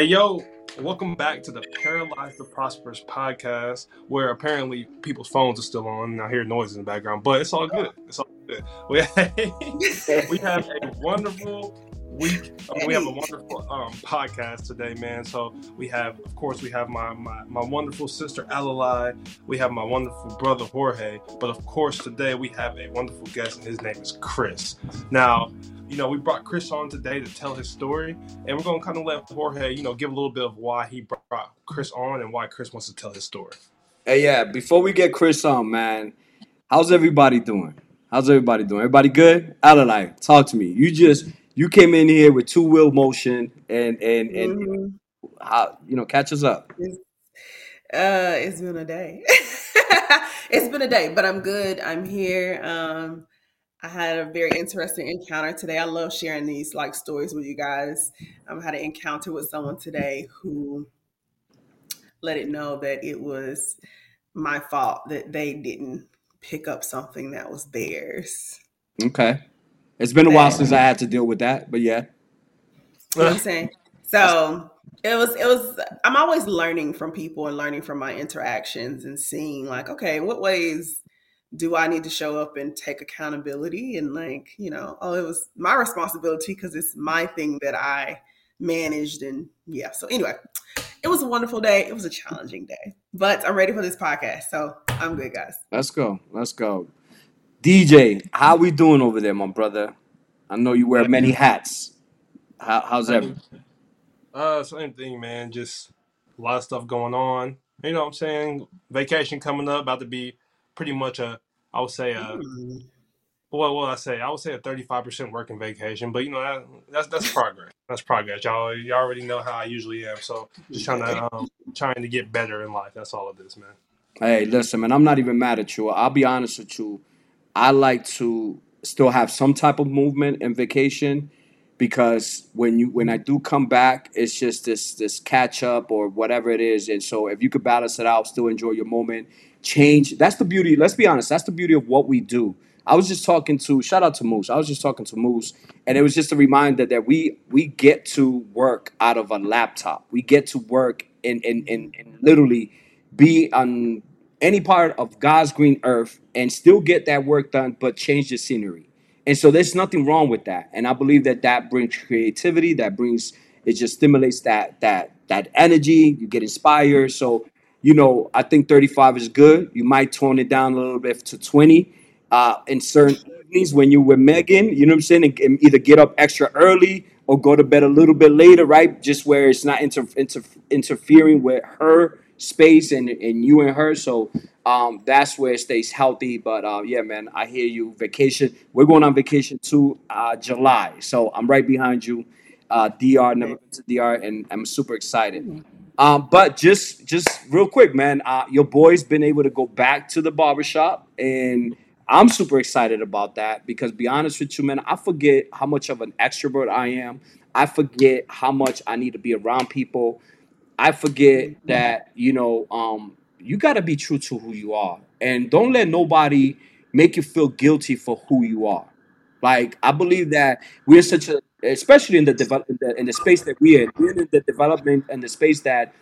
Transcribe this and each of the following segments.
Hey, yo, welcome back to the Paralyzed to Prosperous podcast, where apparently people's phones are still on. And I hear noise in the background, but it's all good. It's all good. We, we have a wonderful week. Uh, we have a wonderful um, podcast today, man. So we have, of course, we have my my, my wonderful sister Alalai. We have my wonderful brother Jorge. But of course, today we have a wonderful guest, and his name is Chris. Now, you know, we brought Chris on today to tell his story, and we're gonna kind of let Jorge, you know, give a little bit of why he brought Chris on and why Chris wants to tell his story. Hey, yeah. Before we get Chris on, man, how's everybody doing? How's everybody doing? Everybody good? Alalai, talk to me. You just you came in here with two wheel motion and and and Mhm. how you know catch us up. It's, uh, it's been a day. it's been a day, but I'm good. I'm here. Um, I had a very interesting encounter today. I love sharing these like stories with you guys. Um, I had an encounter with someone today who let it know that it was my fault that they didn't pick up something that was theirs. Okay. It's been a while since I had to deal with that, but yeah. You know what I'm saying? So it was it was I'm always learning from people and learning from my interactions and seeing like, okay, what ways do I need to show up and take accountability and like, you know, oh, it was my responsibility because it's my thing that I managed and yeah. So anyway, it was a wonderful day. It was a challenging day, but I'm ready for this podcast. So I'm good, guys. Let's go. Let's go. DJ, how we doing over there, my brother? I know you wear many hats. How, how's everything? Uh, same thing, man. Just a lot of stuff going on. You know what I'm saying? Vacation coming up, about to be pretty much a, I would say a, what will I say? I would say a 35% working vacation, but you know that, that's that's progress. That's progress, y'all. You already know how I usually am, so just trying to um, trying to get better in life. That's all it is, man. Hey, listen, man, I'm not even mad at you. I'll be honest with you. I like to still have some type of movement and vacation because when you when I do come back, it's just this this catch up or whatever it is. And so if you could balance it out, still enjoy your moment, change. That's the beauty. Let's be honest. That's the beauty of what we do. I was just talking to shout out to Moose. I was just talking to Moose, and it was just a reminder that we we get to work out of a laptop. We get to work and and and, and literally be on any part of God's green earth and still get that work done, but change the scenery. And so there's nothing wrong with that. And I believe that that brings creativity. That brings it just stimulates that that that energy. You get inspired. So you know, I think 35 is good. You might tone it down a little bit to 20 uh, in certain evenings when you're with Megan. You know what I'm saying? And, either get up extra early or go to bed a little bit later, right? Just where it's not inter- inter- interfering with her space and, and you and her. So um, that's where it stays healthy. But uh, yeah, man, I hear you. Vacation. We're going on vacation to uh, July. So I'm right behind you. Uh, DR, never been to DR, and I'm super excited. Um, but just just real quick, man, uh, your boy's been able to go back to the barbershop, and I'm super excited about that because, be honest with you, man, I forget how much of an extrovert I am. I forget how much I need to be around people. I forget that you know um, you got to be true to who you are, and don't let nobody make you feel guilty for who you are. Like I believe that we're such a, especially in the develop in the, in the space that we're in, we're in the development and the space that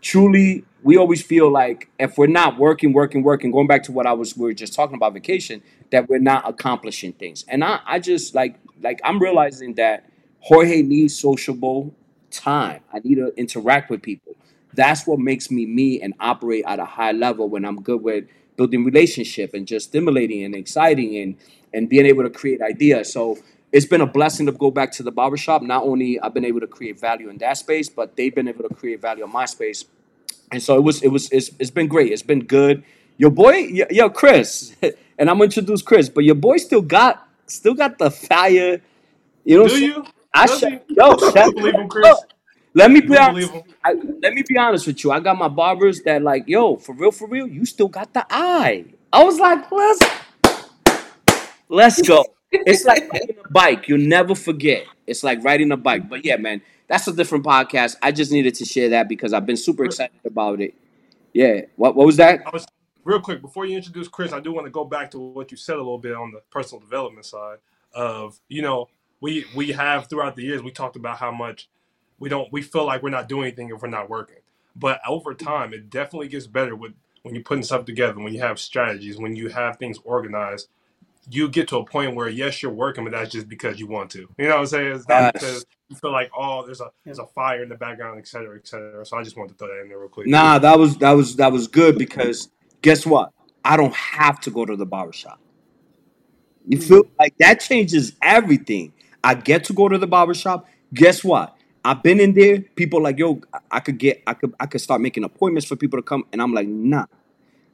truly we always feel like if we're not working, working, working, going back to what I was we were just talking about vacation, that we're not accomplishing things. And I, I just like like I'm realizing that Jorge needs sociable time. I need to interact with people. That's what makes me me and operate at a high level when I'm good with building relationship and just stimulating and exciting and and being able to create ideas. So it's been a blessing to go back to the barbershop. Not only I've been able to create value in that space, but they've been able to create value in my space. And so it was it was it's, it's been great. It's been good. Your boy, yo, Chris, and I'm gonna introduce Chris, but your boy still got still got the fire. You know, Do you? I sh- yo, You believe him, Chris? Let me be honest. I, let me be honest with you. I got my barbers that like, yo, for real, for real, you still got the eye. I was like, let's let's go. It's like riding a bike. You'll never forget. It's like riding a bike. But yeah, man, that's a different podcast. I just needed to share that because I've been super excited about it. Yeah. What what was that? I was real quick before you introduce Chris. I do want to go back to what you said a little bit on the personal development side of you know we we have throughout the years we talked about how much we don't we feel like we're not doing anything if we're not working. But over time, it definitely gets better with when you're putting stuff together, when you have strategies, when you have things organized. You get to a point where yes, you're working, but that's just because you want to. You know what I'm saying? It's not Yes. because you feel like oh, there's a there's a fire in the background, et cetera, et cetera. So I just wanted to throw that in there real quick. Nah, that was that was that was good because guess what? I don't have to go to the barbershop. You feel mm-hmm. like that changes everything. I get to go to the barbershop. Guess what? I've been in there. People like, yo, I- I could get, I could, I could start making appointments for people to come, and I'm like, nah.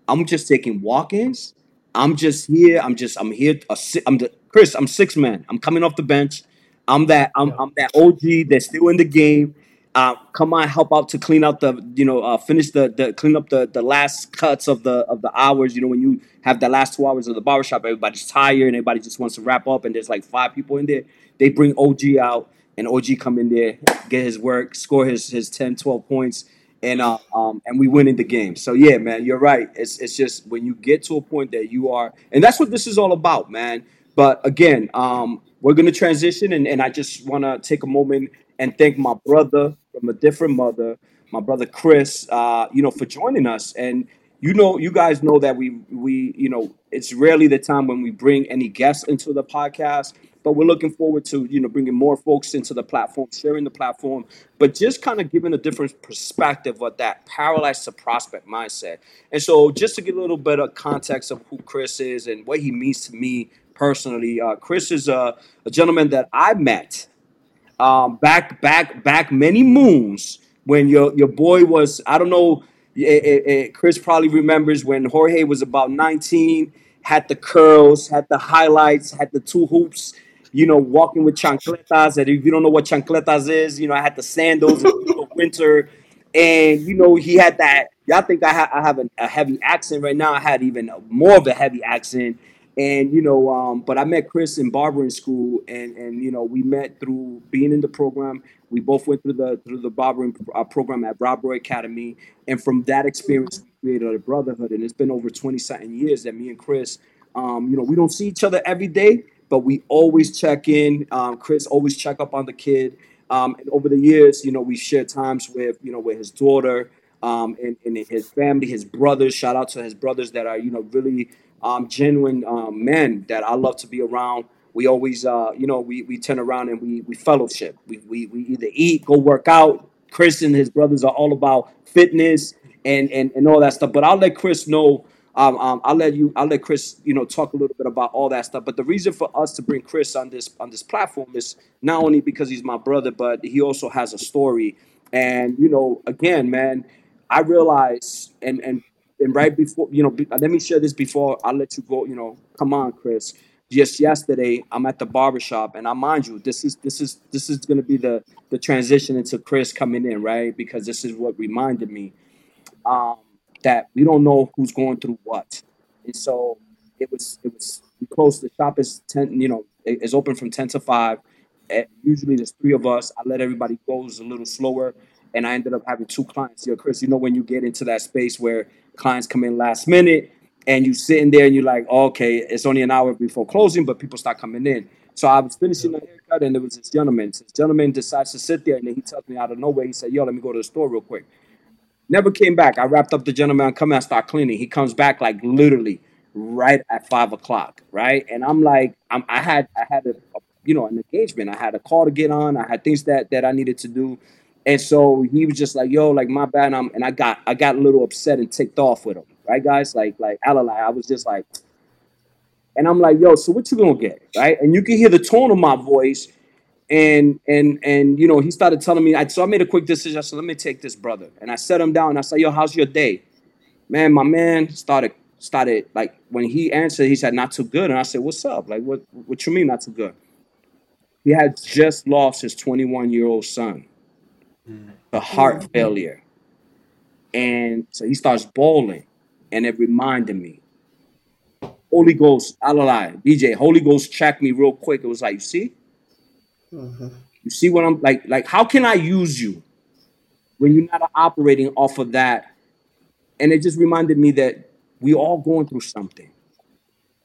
I'm just taking walk-ins. I'm just here. I'm just, I'm here. A, I'm the Chris. I'm six man. I'm coming off the bench. I'm that. I'm, I'm that OG that's still in the game. Uh, come on, help out to clean out the, you know, uh, finish the, the clean up the, the last cuts of the of the hours. You know, when you have the last two hours of the barbershop, everybody's tired and everybody just wants to wrap up, and there's like five people in there. They bring OG out, and OG come in there, get his work, score his his 10, 12 points, and uh, um, and we win in the game. So yeah, man, you're right. It's it's just when you get to a point that you are, and that's what this is all about, man. But again, um, we're gonna transition, and, and I just want to take a moment and thank my brother from a different mother, my brother Chris, uh, you know, for joining us. And you know, you guys know that we we you know it's rarely the time when we bring any guests into the podcast, but we're looking forward to you know bringing more folks into the platform, sharing the platform, but just kind of giving a different perspective of that paralyzed to prospect mindset. And so, just to give a little bit of context of who Chris is and what he means to me personally, uh, Chris is a, a gentleman that I met um, back back back many moons when your your boy was I don't know eh, eh, eh, Chris probably remembers when Jorge was about 19 had the curls had the highlights had the two hoops you know walking with chancletas and if you don't know what chancletas is you know I had the sandals in the winter. And you know he had that y'all think I, ha- I have a heavy accent right now? I had even more of a heavy accent and you know um, but i met chris in barbering school and and you know we met through being in the program. We both went through the through the barbering uh, program at Rob Roy academy. And from that experience we created a brotherhood. And it's been over 20 something years that me and chris um, you know we don't see each other every day but we always check in. Um, chris always check up on the kid. Um, and over the years you know we shared times with you know with his daughter um, and, and his family, his brothers. Shout out to his brothers that are, you know, really um, genuine um, men that I love to be around. We always, uh, you know, we, we turn around and we we fellowship. We, we we either eat, go work out. Chris and his brothers are all about fitness and and, and all that stuff. But I'll let Chris know. Um, um, I'll let you. I'll let Chris, you know, talk a little bit about all that stuff. But the reason for us to bring Chris on this on this platform is not only because he's my brother, but he also has a story. And you know, again, man, I realize, and and and right before, you know, be- let me share this before I let you go. You know, come on, Chris. Just yesterday, I'm at the barbershop, and I mind you, this is this is this is going to be the the transition into Chris coming in, right? Because this is what reminded me um, that we don't know who's going through what, and so it was it was we closed the shop is ten, you know, it- it's open from ten to five. Eh, usually there's three of us. I let everybody go. It was a little slower, and I ended up having two clients. Yo, Chris, you know when you get into that space where clients come in last minute, and you sitting there and you're like, oh, okay, it's only an hour before closing, but people start coming in. So I was finishing the haircut, and there was this gentleman. This gentleman decides to sit there, and then he tells me out of nowhere, he said, "Yo, let me go to the store real quick." Never came back. I wrapped up the gentleman. I come and start cleaning. He comes back like literally right at five o'clock, right? And I'm like, I'm, I had, I had a, a, you know, an engagement. I had a call to get on. I had things that that I needed to do, and so he was just like, "Yo, like my bad." I'm, and I got, I got a little upset and ticked off with him, right, guys? Like, like Alalai, I was just like, and I'm like, "Yo, so what you gonna get?" Right? And you can hear the tone of my voice and and and you know he started telling me I, so i made a quick decision i said let me take this brother and i set him down i said yo how's your day man my man started started like when he answered he said not too good and i said what's up like what what you mean not too good he had just lost his 21 year old son to heart failure and so he starts bawling and it reminded me holy ghost i don't lie dj holy ghost checked me real quick it was like you see Mhm. you see what I'm like? Like, how can I use you when you're not operating off of that? And it just reminded me that we all going through something.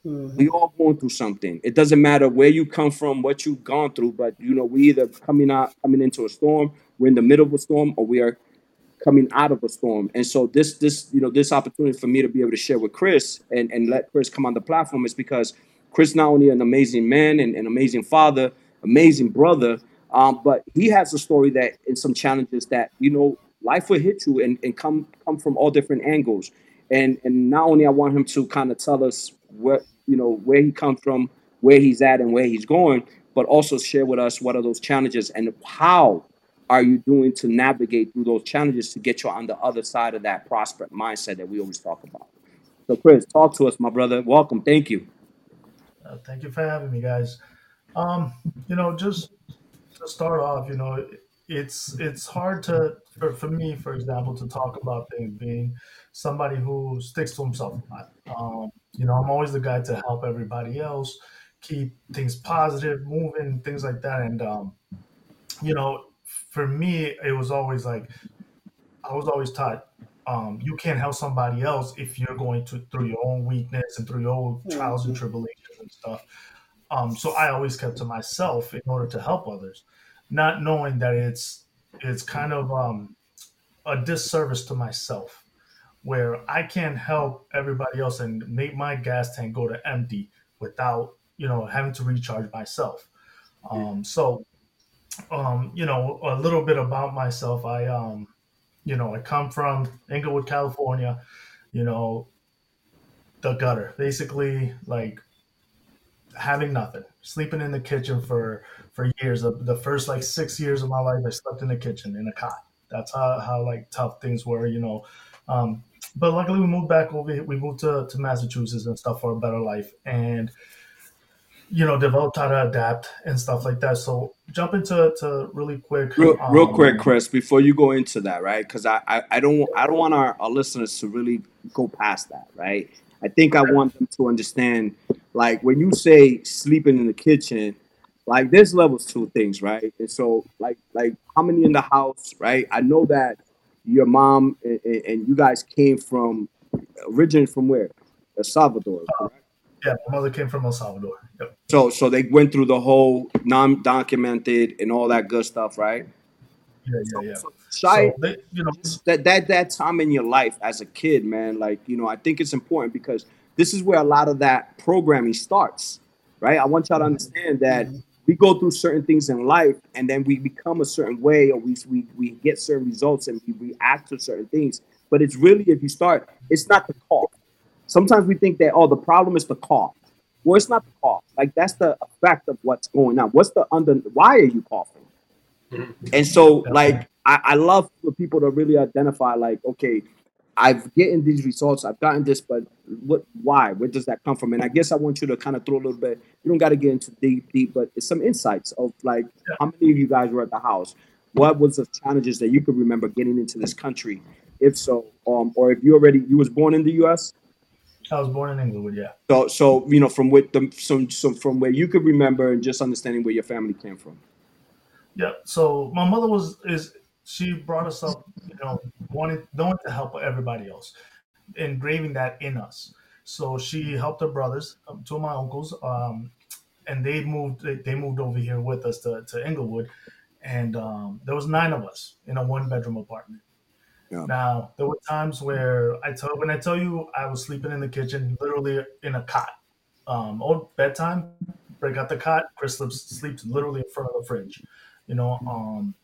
Mm-hmm. We all going through something. It doesn't matter where you come from, what you've gone through, but you know, we either coming out coming into a storm, we're in the middle of a storm, or we are coming out of a storm. And so this this you know this opportunity for me to be able to share with Chris and and let Chris come on the platform is because Chris not only an amazing man and an amazing father, amazing brother, um, but he has a story that and some challenges that you know life will hit you and, and come come from all different angles. And and not only I want him to kind of tell us what you know where he comes from, where he's at, and where he's going, but also share with us what are those challenges and how are you doing to navigate through those challenges to get you on the other side of that prospect mindset that we always talk about. So, Chris, talk to us, my brother. Welcome. Thank you. Uh, thank you for having me, guys. Um, you know, just to start off, you know, it's it's hard to for, for me, for example, to talk about things being somebody who sticks to himself a lot. Um, you know, I'm always the guy to help everybody else keep things positive, moving, things like that. And um, you know, for me, it was always like I was always taught um, you can't help somebody else if you're going to through your own weakness and through your own trials and mm-hmm. tribulations and stuff. Um, so I always kept to myself in order to help others, not knowing that it's it's kind of um, a disservice to myself, where I can't help everybody else and make my gas tank go to empty without you know having to recharge myself. Um, so, um, you know, a little bit about myself. I, um, you know, I come from Inglewood, California. You know, the gutter, basically, like having nothing, sleeping in the kitchen for for years. The, the first like six years of my life, I slept in the kitchen in a cot. That's how how like tough things were, you know. Um, but luckily, we moved back over. here. We moved to to Massachusetts and stuff for a better life, and you know, developed how to adapt and stuff like that. So jump into to really quick, real, um, real quick, Chris, before you go into that, right? Because I, I I don't I don't want our, our listeners to really go past that, right? I think I want them to understand like when you say sleeping in the kitchen, like there's levels to things, right? And so like like how many in the house, right? I know that your mom and, and you guys came from originally from where? El Salvador, correct? Yeah, my mother came from El Salvador. Yep. So so they went through the whole non-documented and all that good stuff, right? Yeah, yeah, yeah. So, so they, you know that that that time in your life as a kid, man, like you know, I think it's important because this is where a lot of that programming starts, right? I want y'all to understand that mm-hmm. We go through certain things in life and then we become a certain way or we, we, we get certain results and we react to certain things. But it's really, if you start, it's not the cough. Sometimes we think that, oh, the problem is the cough. Well, it's not the cough. Like that's the effect of what's going on. What's the under, why are you coughing? Mm-hmm. And so, like, I, I love for people to really identify, like, okay, I've gotten these results, I've gotten this, but what, why? Where does that come from? And I guess I want you to kind of throw a little bit. You don't got to get into deep, deep, but it's some insights of like yeah. how many of you guys were at the house? What was the challenges that you could remember getting into this country, if so, um, or if you already you was born in the U.S. I was born in England, yeah. So, so you know, from with the some, some from where you could remember and just understanding where your family came from. Yeah. So my mother was is she brought us up, you know, wanted knowing to help everybody else, engraving that in us. So she helped her brothers, um, two of my uncles, um, and they moved. They moved over here with us to, to Inglewood, and um, there was nine of us in a one bedroom apartment. Yeah. Now there were times where I tell when I tell you I was sleeping in the kitchen, literally in a cot. Um, old bedtime, break out the cot. Chris sleeps, sleeps literally in front of the fridge. You know, um,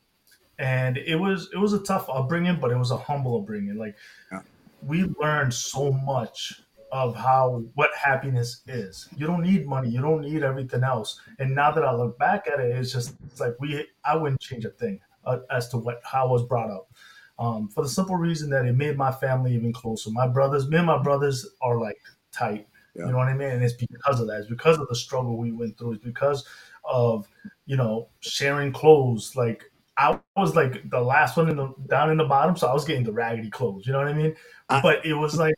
and it was it was a tough upbringing, but it was a humble upbringing. Like yeah. we learned so much of how what happiness is. You don't need money. You don't need everything else. And now that I look back at it, it's just it's like we I wouldn't change a thing uh, as to what how I was brought up. Um, for the simple reason that it made my family even closer. My brothers, me and my brothers are like tight. Yeah. You know what I mean? And it's because of that. It's because of the struggle we went through. It's because of you know sharing clothes. Like I was like the last one in the down in the bottom, so I was getting the raggedy clothes. You know what I mean? I, but it was like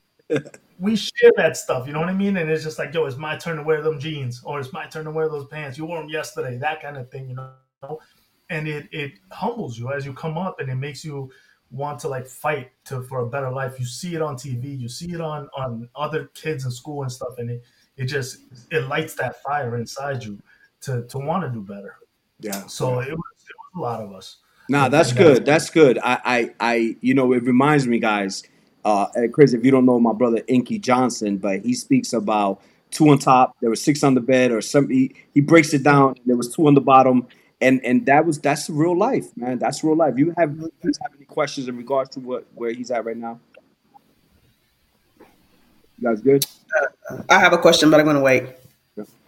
we share that stuff. You know what I mean? And it's just like, yo, it's my turn to wear them jeans, or it's my turn to wear those pants. You wore them yesterday, that kind of thing. You know? And it it humbles you as you come up, and it makes you want to like fight to for a better life. You see it on TV, you see it on on other kids in school and stuff, and it it just it lights that fire inside you to to want to do better. Yeah. So it it was a lot of us. Nah, that's good. That's good. I, I, I, you know, it reminds me, guys. Uh, Chris, if you don't know my brother Inky Johnson, but he speaks about two on top. There was six on the bed, or some. He, he breaks it down. There was two on the bottom, and and that was that's real life, man. That's real life. You have you guys have any questions in regards to what where he's at right now? You guys good? I have a question, but I'm going to wait.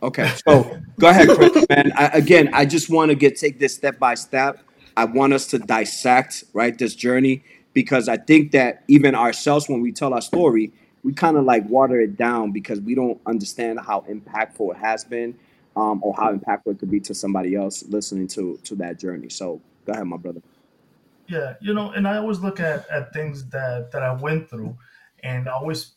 Okay, so go ahead, Chris. Man, I, again, I just want to get take this step by step. I want us to dissect right this journey because I think that even ourselves, when we tell our story, we kind of like water it down because we don't understand how impactful it has been, um, or how impactful it could be to somebody else listening to to that journey. So go ahead, my brother. Yeah, you know, and I always look at at things that that I went through, and I always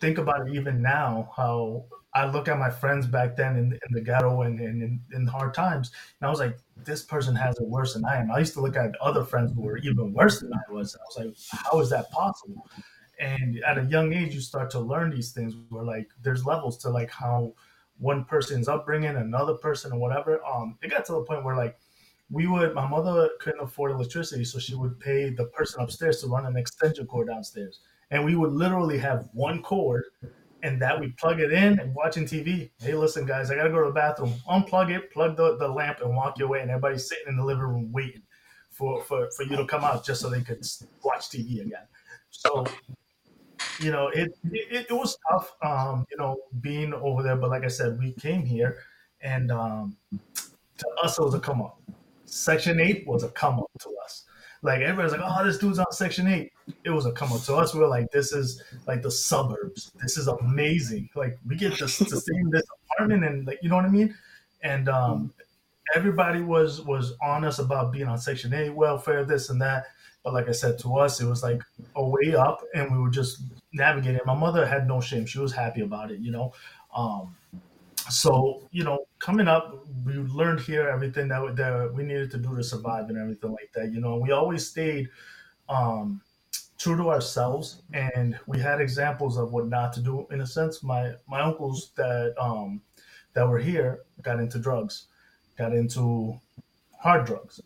think about it even now how I look at my friends back then in, in the ghetto and, in, hard times, and I was like, this person has it worse than I am. I used to look at other friends who were even worse than I was. I was like, how is that possible? And at a young age, you start to learn these things where like there's levels to like how one person's upbringing, another person, or whatever. Um, it got to the point where like we would, my mother couldn't afford electricity, so she would pay the person upstairs to run an extension cord downstairs and we would literally have one cord and that we plug it in and watching TV. Hey, listen, guys, I gotta go to the bathroom. Unplug it, plug the, the lamp, and walk your way. And everybody's sitting in the living room waiting for, for, for you to come out just so they could watch TV again. So, you know, it it, it was tough, um, you know, being over there. But like I said, we came here, and um, to us, it was a come up. Section 8 was a come up to us. Like everybody's like, oh, this dude's on Section Eight. It was a come up to us. We were like, this is like the suburbs. This is amazing. Like we get this to stay in this apartment and like you know what I mean. And um, everybody was was on us about being on Section Eight welfare, this and that. But like I said, to us, it was like a way up, and we were just navigating. My mother had no shame; she was happy about it, you know. Um, so you know coming up we learned here everything that, that we needed to do to survive and everything like that you know we always stayed um, true to ourselves and we had examples of what not to do in a sense my my uncles that um that were here got into drugs got into hard drugs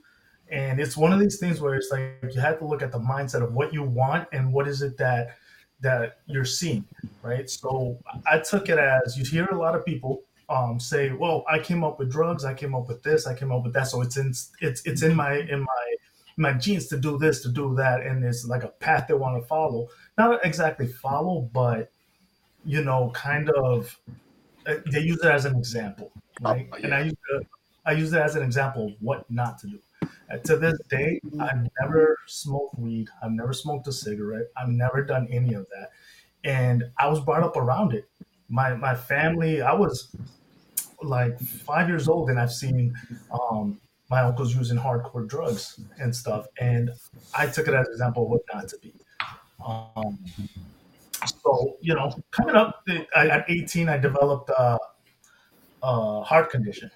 and it's one of these things where it's like you have to look at the mindset of what you want and what is it that that you're seeing, right? So I took it as you hear a lot of people um, say, "Well, I came up with drugs. I came up with this. I came up with that." So it's in it's it's in my in my my genes to do this, to do that, and it's like a path they want to follow. Not exactly follow, but you know, kind of uh, they use it as an example, right? Oh, yeah. And I use it, I use it as an example of what not to do. And to this day, I've never smoked weed. I've never smoked a cigarette. I've never done any of that. And I was brought up around it. My my family, I was like five years old, and I've seen um, my uncles using hardcore drugs and stuff. And I took it as an example of what not to be. Um, so you know, coming up at 18, I developed a, a heart condition.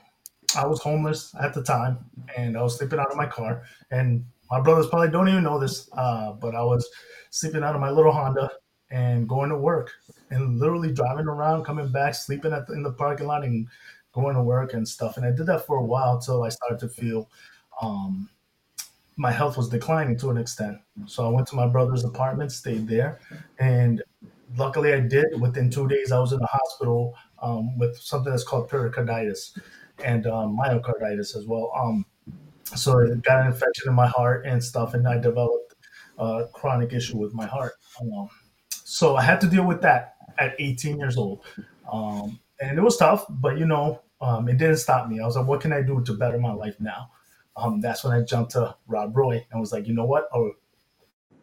I was homeless at the time, and I was sleeping out of my car. And my brothers probably don't even know this, uh, but I was sleeping out of my little Honda and going to work, and literally driving around, coming back, sleeping the, in the parking lot, and going to work and stuff. And I did that for a while until I started to feel um, my health was declining to an extent. So I went to my brother's apartment, stayed there, and luckily I did. Within two days, I was in the hospital um, with something that's called pericarditis and um, myocarditis as well. Um, so it got an infection in my heart and stuff, and I developed a chronic issue with my heart. Um, so I had to deal with that at 18 years old, um, and it was tough. But you know, um, it didn't stop me. I was like, what can I do to better my life now? Um, that's when I jumped to Rob Roy and was like, you know what? Oh,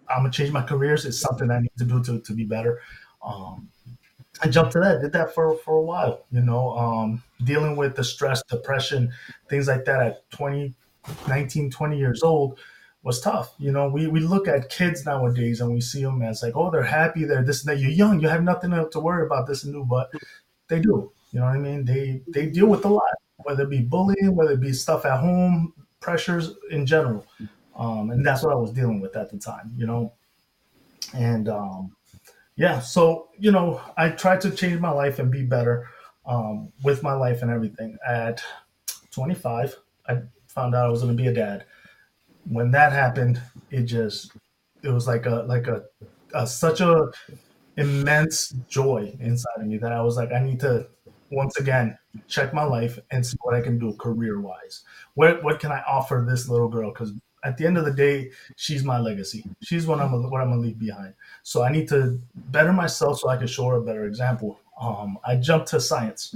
I'm gonna change my careers. It's something I need to do to, to be better. Um, I jumped to that, did that for, for a while, you know, um, dealing with the stress, depression, things like that at 20, 19, 20 years old was tough. You know, we, we look at kids nowadays and we see them as like, oh, they're happy, they're this and that. You're young, you have nothing to worry about this and new, but they do. You know what I mean? They they deal with a lot, whether it be bullying, whether it be stuff at home, pressures in general. Um, and that's what I was dealing with at the time, you know. And um, yeah, so you know, I tried to change my life and be better. um, with my life and everything. At 25, I found out I was going to be a dad. When that happened, it just it was like a like a, a such a immense joy inside of me that I was like, I need to once again check my life and see what I can do career wise. What what can I offer this little girl? Because at the end of the day, she's my legacy. She's what I'm what I'm gonna leave behind. So I need to better myself so I can show her a better example. Um, I jumped to science.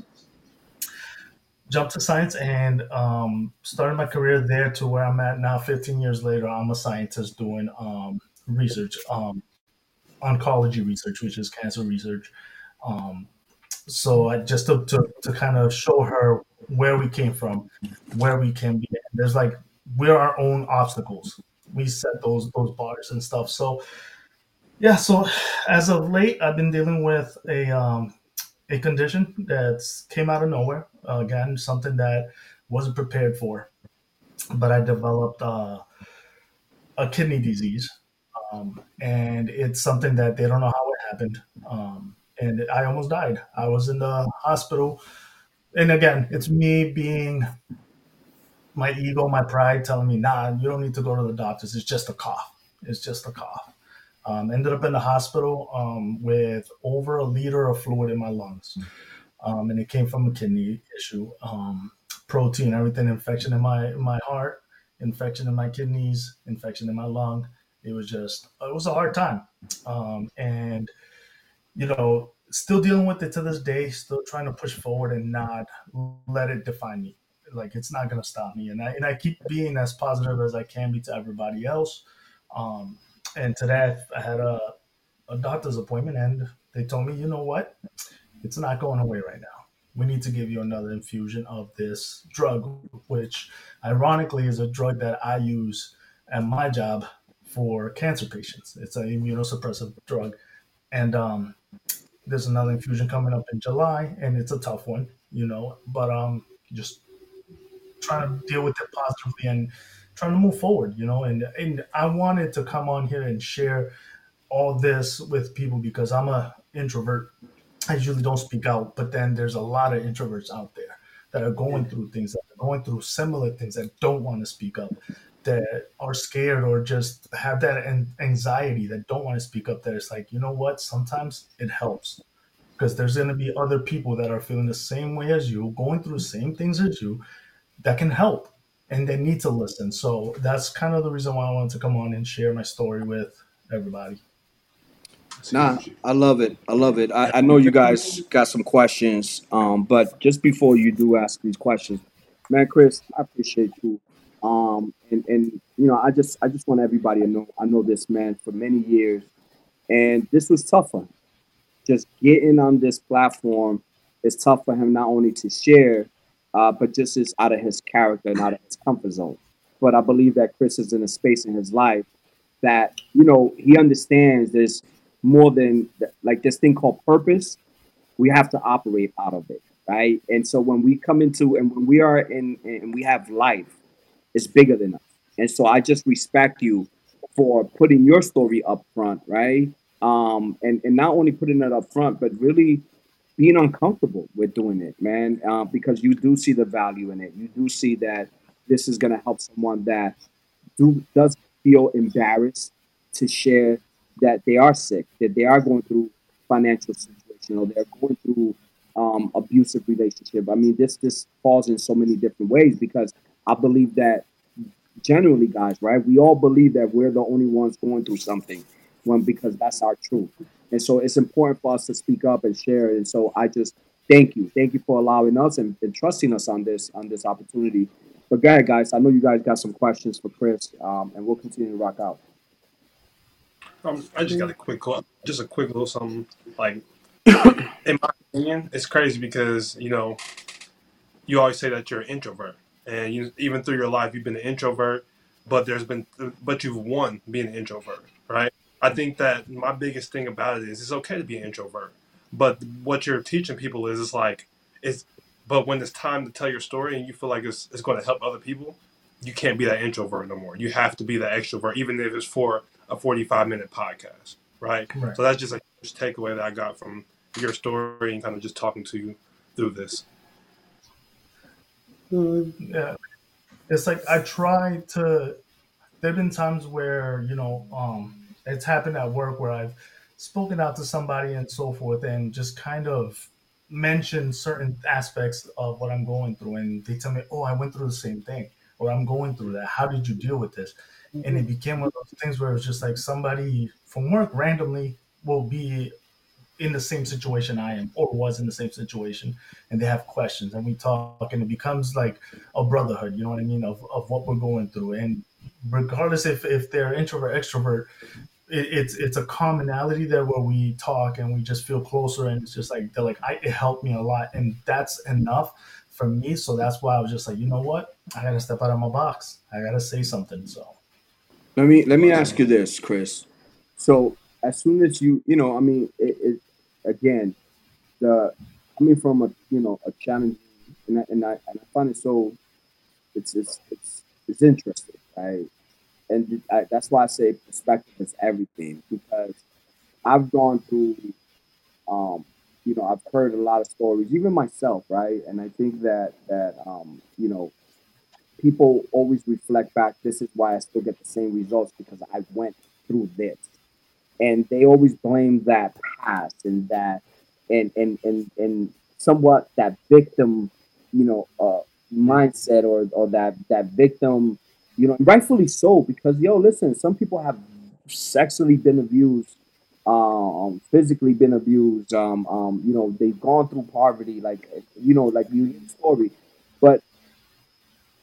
Jumped to science and um, started my career there to where I'm at now. 15 years later, I'm a scientist doing um, research, um, oncology research, which is cancer research. Um, so I just to, to, to kind of show her where we came from, where we can be. There's like we're our own obstacles. We set those those bars and stuff. So yeah, so as of late, I've been dealing with a um, a condition that's came out of nowhere. Uh, again, something that wasn't prepared for, but I developed uh, a kidney disease, um, and it's something that they don't know how it happened. Um, and I almost died. I was in the hospital, and again, it's me being my ego, my pride telling me, nah, you don't need to go to the doctors. It's just a cough. It's just a cough. Um, ended up in the hospital um, with over a liter of fluid in my lungs. Um, and it came from a kidney issue, um, protein, everything, infection in my, my heart, infection in my kidneys, infection in my lung. It was just, it was a hard time. Um, and, you know, still dealing with it to this day, still trying to push forward and not let it define me like it's not gonna stop me. And I and I keep being as positive as I can be to everybody else. Um, and today I had a a doctor's appointment, and they told me, you know what, it's not going away right now. We need to give you another infusion of this drug, which ironically is a drug that I use at my job for cancer patients. It's an immunosuppressive drug, and um, there's another infusion coming up in July, and it's a tough one, you know. But um, just trying to deal with it positively and trying to move forward, you know. And and I wanted to come on here and share all this with people because I'm a introvert. I usually don't speak out, but then there's a lot of introverts out there that are going through things, that are going through similar things that don't want to speak up, that are scared or just have that anxiety that don't want to speak up. That it's like, you know what? Sometimes it helps because there's going to be other people that are feeling the same way as you, going through the same things as you, that can help and they need to listen. So that's kind of the reason why I wanted to come on and share my story with everybody. Nah, I love it. I love it. I, I know you guys got some questions, um, but just before you do ask these questions, man, Chris, I appreciate you. Um, and and you know, I just I just want everybody to know I know this man for many years, and this was tough for him. Just getting on this platform is tough for him not only to share, uh, but just is out of his character and out of his comfort zone. But I believe that Chris is in a space in his life that you know he understands there's more than like this thing called purpose. We have to operate out of it, right? And so when we come into and when we are in and we have life, it's bigger than us. And so I just respect you for putting your story up front, right? Um, and and not only putting it up front, but really being uncomfortable with doing it, man, uh, because you do see the value in it. You do see that this is going to help someone that do does feel embarrassed to share that they are sick, that they are going through financial situation, or they're going through um, abusive relationship. I mean, this this falls in so many different ways because I believe that generally, guys, right? We all believe that we're the only ones going through something, when because that's our truth. And so it's important for us to speak up and share. And so I just thank you. Thank you for allowing us and, and trusting us on this on this opportunity. But go ahead, guys. I know you guys got some questions for Chris, um, and we'll continue to rock out. Um, I just got a quick, just a quick little something. Like, in my opinion, it's crazy because you know, you always say that you're an introvert, and you even through your life you've been an introvert, but there's been, but you've won being an introvert, right? I think that my biggest thing about it is it's okay to be an introvert, but what you're teaching people is it's like it's. But when it's time to tell your story and you feel like it's, it's going to help other people, you can't be that introvert no more. You have to be that extrovert, even if it's for a 45 minute podcast, right? right. So that's just a huge takeaway that I got from your story and kind of just talking to you through this? Mm-hmm. Yeah, it's like I try to. There've been times where you know um, it's happened at work where I've spoken out to somebody and so forth, and just kind of mention certain aspects of what I'm going through, and they tell me, "Oh, I went through the same thing," or "I'm going through that. How did you deal with this?" Mm-hmm. And it became one of those things where it was just like somebody from work randomly will be in the same situation I am or was in the same situation and they have questions and we talk and it becomes like a brotherhood, you know what I mean, of, of what we're going through. And regardless if, if they're introvert, extrovert, it, it's it's a commonality there where we talk and we just feel closer and it's just like they're like I, it helped me a lot and that's enough for me. So that's why I was just like, you know what? I gotta step out of my box. I gotta say something. So let me let me ask you this, Chris. So as soon as you you know, I mean, it, it again, the coming from a you know a challenge, and I, and I and I find it so it's it's it's, it's interesting, right? And I, that's why I say perspective is everything because I've gone through, um, you know, I've heard a lot of stories, even myself, right? And I think that that um, you know, people always reflect back. This is why I still get the same results because I went through this and they always blame that past and that and and and and somewhat that victim, you know, uh, mindset or or that that victim, you know, rightfully so because yo, listen, some people have sexually been abused, um, physically been abused, um, um, you know, they've gone through poverty, like you know, like you story, but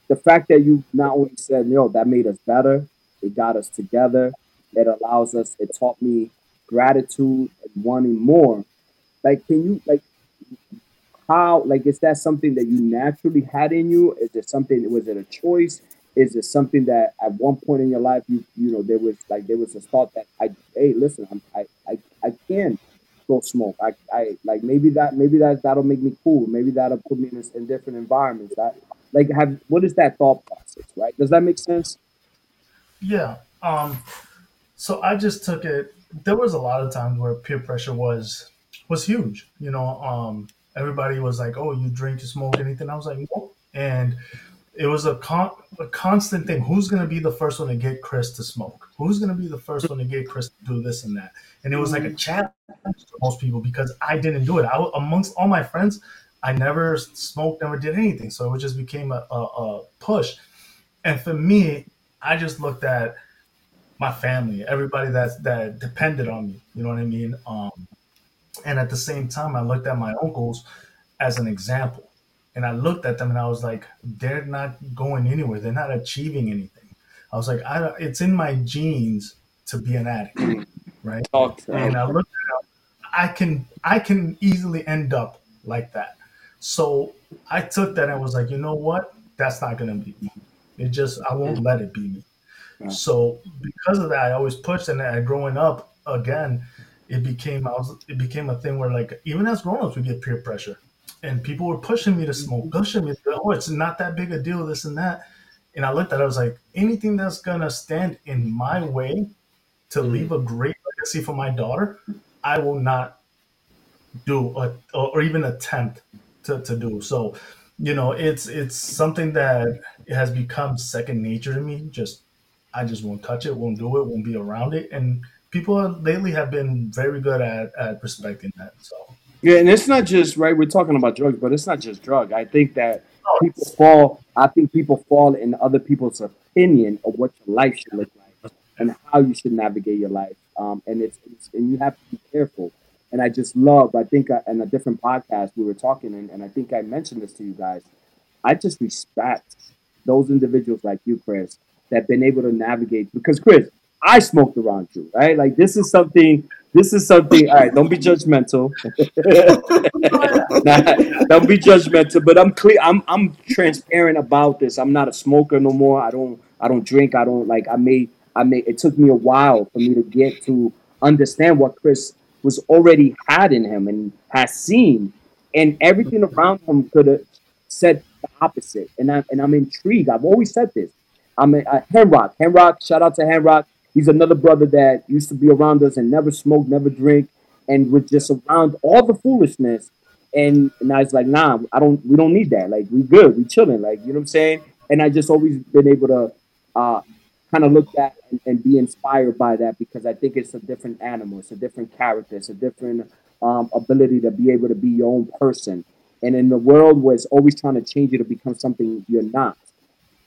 the fact that you not only said, yo, that made us better, it got us together, it allows us, it taught me gratitude and wanting more. Like, can you, like, how, like, is that something that you naturally had in you? Is it something, was it a choice? Is it something that at one point in your life, you, you know, there was like, there was a thought that I, hey, listen, I'm, I, I, I can go smoke. I, I, like, maybe that, maybe that, that'll make me cool. Maybe that'll put me in, in different environments. That, like, have, what is that thought process, right? Does that make sense? Yeah. Um, so I just took it. There was a lot of times where peer pressure was was huge. You know, um, everybody was like, "Oh, you drink, you smoke, anything?" I was like, "Nope." And it was a, con- a constant thing. Who's going to be the first one to get Chris to smoke? Who's going to be the first one to get Chris to do this and that? And it was like a challenge to most people because I didn't do it. I, amongst all my friends, I never smoked, never did anything. So it just became a, a, a push. And for me, I just looked at my family, everybody that's that depended on me. You know what I mean? Um, and at the same time, I looked at my uncles as an example, and I looked at them and I was like, they're not going anywhere. They're not achieving anything. I was like, I it's in my genes to be an addict, right? And I looked at I can I can easily end up like that. So I took that and was like, you know what? That's not gonna be me. It just I won't let it be me. So because of that, I always pushed, and growing up again, it became I was it became a thing where like even as grown-ups we get peer pressure, and people were pushing me to smoke, mm-hmm. pushing me. To, oh, it's not that big a deal, this and that. And I looked at it, I was like, anything that's gonna stand in my way to mm-hmm. leave a great legacy for my daughter, I will not do a, or even attempt to, to do. So, you know, it's it's something that has become second nature to me. Just I just won't touch it, won't do it, won't be around it. And people lately have been very good at, at respecting that. So yeah, and it's not just right. We're talking about drugs, but it's not just drug. I think that people fall. I think people fall in other people's opinion of what your life should look like and how you should navigate your life. Um, and it's, it's and you have to be careful. And I just love. I think uh, in a different podcast we were talking, and, and I think I mentioned this to you guys. I just respect those individuals like you, Chris, that been able to navigate because Chris, I smoked around you, right? Like this is something. This is something. All right, don't be judgmental. nah, don't be judgmental. But I'm clear. I'm I'm transparent about this. I'm not a smoker no more. I don't I don't drink. I don't like. I made I made. It took me a while for me to get to understand what Chris was already had in him and has seen, and everything around him could have said the opposite. And I and I'm intrigued. I've always said this. I'm a, uh, Henrock. Henrock, shout out to Henrock. He's another brother that used to be around us and never smoked, never drink, and was just around all the foolishness. And now it's like, nah, I don't. We don't need that. Like we good. We chilling. Like you know what I'm saying. And I just always been able to uh, kind of look at and, and, be inspired by that because I think it's a different animal. It's a different character. It's a different um, ability to be able to be your own person. And in the world where it's always trying to change you to become something you're not,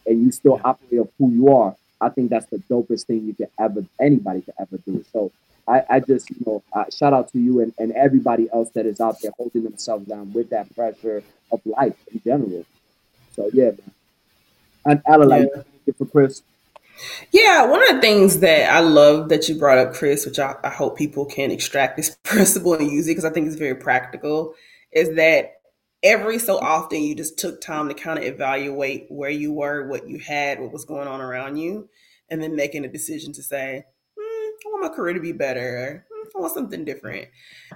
and you still operate of who you are, I think that's the dopest thing you could ever anybody could ever do. So I, I just you know uh, shout out to you and, and everybody else that is out there holding themselves down with that pressure of life in general. So yeah, man. And Ella, like yeah. for Chris. Yeah, one of the things that I love that you brought up, Chris, which I, I hope people can extract this principle and use it because I think it's very practical, is that every so often you just took time to kind of evaluate where you were, what you had, what was going on around you, and then making a decision to say, mm, I want my career to be better. Mm, I want something different.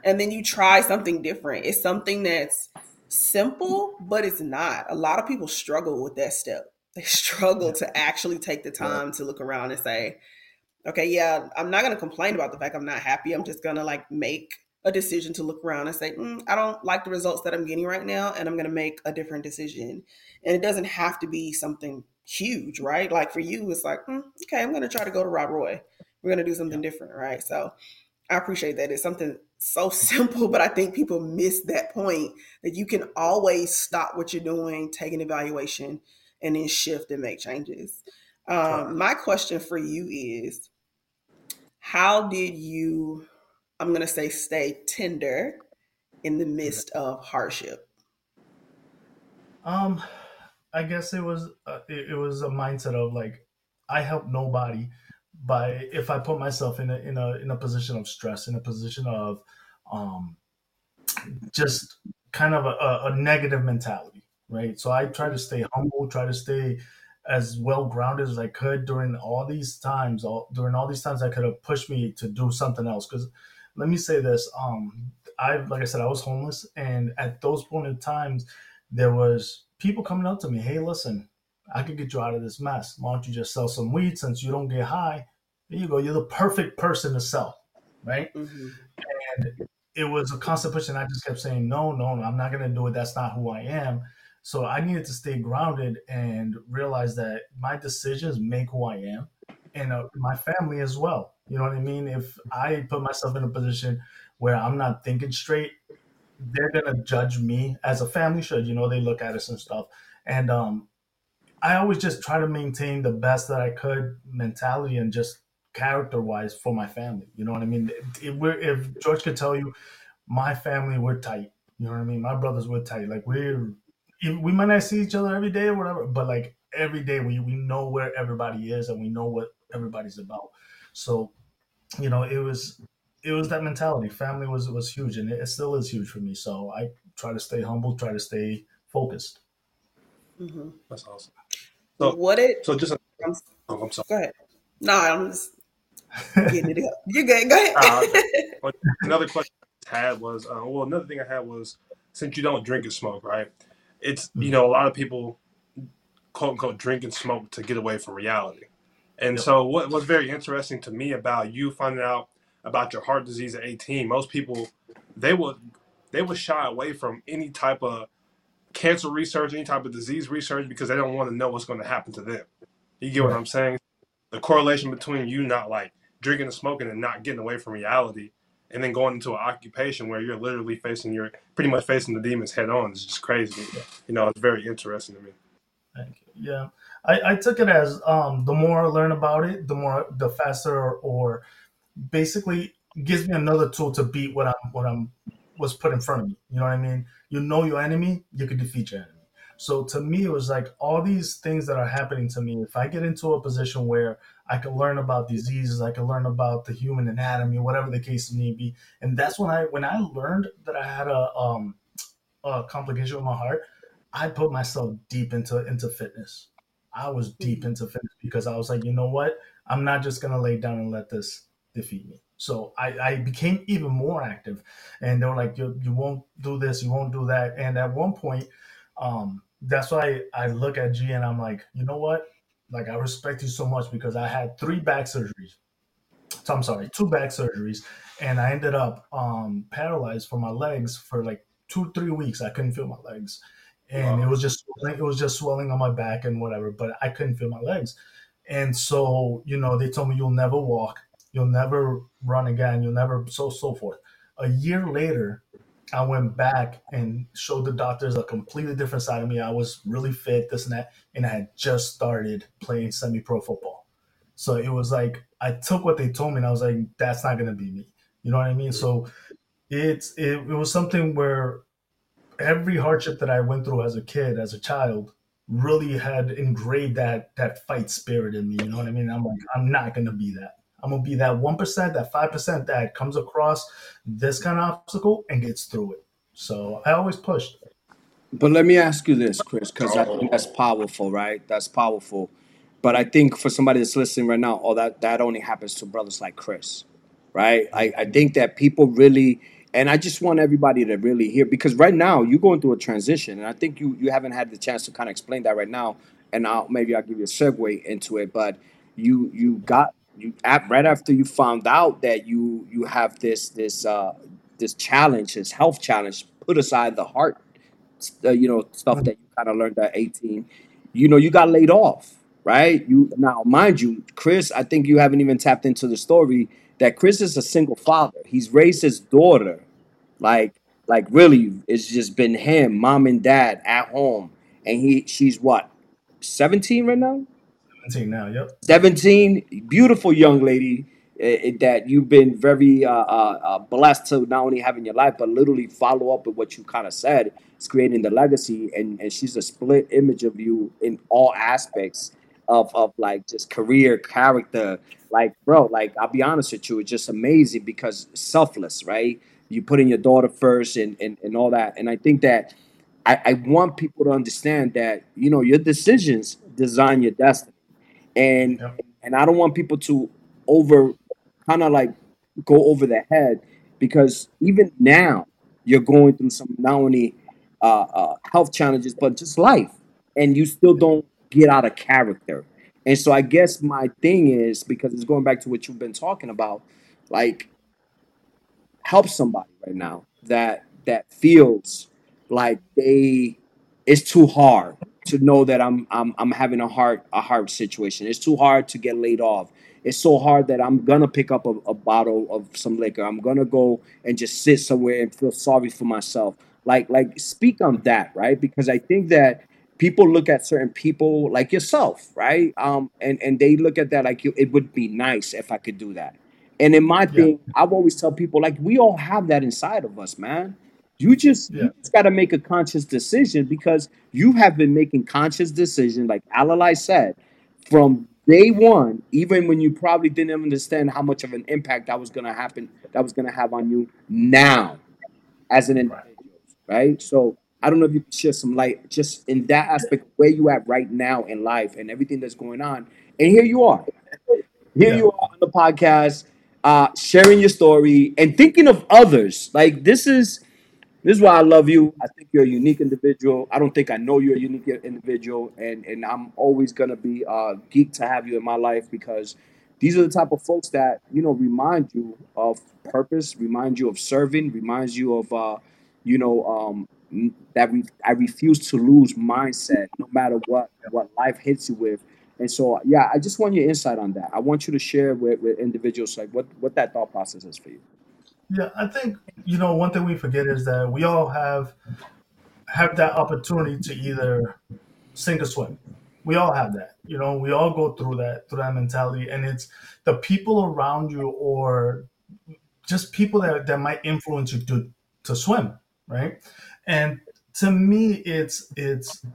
And then you try something different. It's something that's simple, but it's not. A lot of people struggle with that step. They struggle to actually take the time to look around and say, okay, yeah, I'm not going to complain about the fact I'm not happy. I'm just going to like make a decision to look around and say, mm, I don't like the results that I'm getting right now, and I'm going to make a different decision. And it doesn't have to be something huge, right? Like for you, it's like, mm, okay, I'm going to try to go to Rob Roy. We're going to do something different, right? So I appreciate that. It's something so simple, but I think people miss that point that you can always stop what you're doing, take an evaluation, and then shift and make changes. Um, my question for you is how did you I'm going to say stay tender in the midst of hardship? Um, I guess it was uh, it, it, was a mindset of like I help nobody by if I put myself in a in a in a position of stress, in a position of um, just kind of a, a negative mentality, right? So I try to stay humble, try to stay as well grounded as I could during all these times. All during all these times, I could have pushed me to do something else because let me say this. Um, I like I said, I was homeless, and at those point in times, there was people coming up to me. Hey, listen, I could get you out of this mess. Why don't you just sell some weed since you don't get high? There you go. You're the perfect person to sell, right? Mm-hmm. And it was a constant push, and I just kept saying, no, no, no, I'm not gonna do it. That's not who I am. So I needed to stay grounded and realize that my decisions make who I am, and uh, my family as well. You know what I mean? If I put myself in a position where I'm not thinking straight, they're gonna judge me as a family should. You know, they look at us and stuff. And um, I always just try to maintain the best that I could mentality and just character wise for my family. You know what I mean? If, if George could tell you, my family we're tight. You know what I mean? My brothers we're tight. Like we're we might not see each other every day or whatever, but like every day we we know where everybody is and we know what everybody's about. So, you know, it was it was that mentality. Family was was huge, and it, still is huge for me. So I try to stay humble, try to stay focused. Mm-hmm. That's awesome. So what it? So just a, I'm, oh, I'm sorry. Go ahead. No, I'm just getting it up. You're good. Go ahead. uh, another question I had was, uh, well, another thing I had was, since you don't drink and smoke, right? It's you mm-hmm. know a lot of people quote unquote drink and smoke to get away from reality. And yep. so, what was very interesting to me about you finding out about your heart disease at 18, most people they would they would shy away from any type of cancer research, any type of disease research because they don't want to know what's going to happen to them. You get what I'm saying? The correlation between you not like drinking and smoking and not getting away from reality, and then going into an occupation where you're literally facing your pretty much facing the demons head on is just crazy. You know, it's very interesting to me. Thank you. Yeah. I, I took it as um, the more I learn about it, the more the faster or, or basically gives me another tool to beat what I'm what I'm was put in front of me. You know what I mean? You know your enemy, you can defeat your enemy. So to me, it was like all these things that are happening to me. If I get into a position where I can learn about diseases, I can learn about the human anatomy, whatever the case may be, and that's when I when I learned that I had a um a complication with my heart, I put myself deep into into fitness. I was deep mm-hmm. into fitness because I was like, you know what? I'm not just gonna lay down and let this defeat me. So I, I became even more active, and they were like, you you won't do this, you won't do that. And at one point, um, that's why I look at G and I'm like, you know what? Like I respect you so much because I had three back surgeries. So I'm sorry, two back surgeries, and I ended up um, paralyzed for my legs for like two three weeks I couldn't feel my legs, and wow. it was just it was just swelling on my back and whatever. But I couldn't feel my legs, and so you know they told me you'll never walk, you'll never run again, you'll never so so forth. A year later, I went back and showed the doctors a completely different side of me. I was really fit, this and that, and I had just started playing semi pro football. So it was like I took what they told me and I was like, that's not gonna be me. You know what I mean? So it's it, it was something where every hardship that I went through as a kid, as a child, really had engraved that that fight spirit in me. You know what I mean? I'm like, I'm not gonna be that. I'm gonna be that one percent, that five percent that comes across this kind of obstacle and gets through it. So I always pushed. But let me ask you this, Chris, because I think that's powerful, right? That's powerful. But I think for somebody that's listening right now, oh, that that only happens to brothers like Chris, right? I, I think that people really and I just want everybody to really hear because right now you're going through a transition, and I think you you haven't had the chance to kind of explain that right now. And I'll maybe I'll give you a segue into it, but you you got you right after you found out that you you have this this uh this challenge, this health challenge. Put aside the heart, uh, you know, stuff that you kind of learned at 18. You know, you got laid off, right? You now, mind you, Chris. I think you haven't even tapped into the story that Chris is a single father. He's raised his daughter like, like really, it's just been him, mom and dad at home, and he, she's what, seventeen right now? 17 now, yep. 17, beautiful young lady uh, that you've been very uh, uh, uh, blessed to not only have in your life, but literally follow up with what you kind of said. It's creating the legacy, and, and she's a split image of you in all aspects of, of like just career, character. Like, bro, like I'll be honest with you, it's just amazing because selfless, right? you put in your daughter first and, and, and all that. And I think that I, I want people to understand that, you know, your decisions design your destiny. And and I don't want people to over kind of like go over their head because even now you're going through some not only uh, uh, health challenges but just life, and you still don't get out of character. And so I guess my thing is because it's going back to what you've been talking about, like help somebody right now that that feels like they it's too hard to know that I'm I'm I'm having a hard a hard situation. It's too hard to get laid off. It's so hard that I'm gonna pick up a, a bottle of some liquor. I'm gonna go and just sit somewhere and feel sorry for myself. Like like speak on that, right? Because I think that people look at certain people like yourself, right? Um, and and they look at that like it would be nice if I could do that. And in my thing, I've always tell people like we all have that inside of us, man. You just yeah. you just got to make a conscious decision because you have been making conscious decision, like Alalai said, from day one, even when you probably didn't understand how much of an impact that was going to happen, that was going to have on you now, as an individual, right? So I don't know if you can share some light just in that aspect where you at right now in life and everything that's going on. And here you are. Here yeah. you are on the podcast uh, sharing your story and thinking of others. Like this is this is why I love you. I think you're a unique individual. I don't think I know you're a unique individual, and and I'm always gonna be uh, geek to have you in my life because these are the type of folks that you know remind you of purpose, remind you of serving, reminds you of uh, you know um, that we I refuse to lose mindset no matter what what life hits you with and so, yeah, I just want your insight on that. I want you to share with, with individuals like what, what that thought process is for you. Yeah, I think you know one thing we forget is that we all have have that opportunity to either sink or swim. We all have that. You know, we all go through that through that mentality, and it's the people around you or just people that that might influence you to to swim, right? And to me, it's it's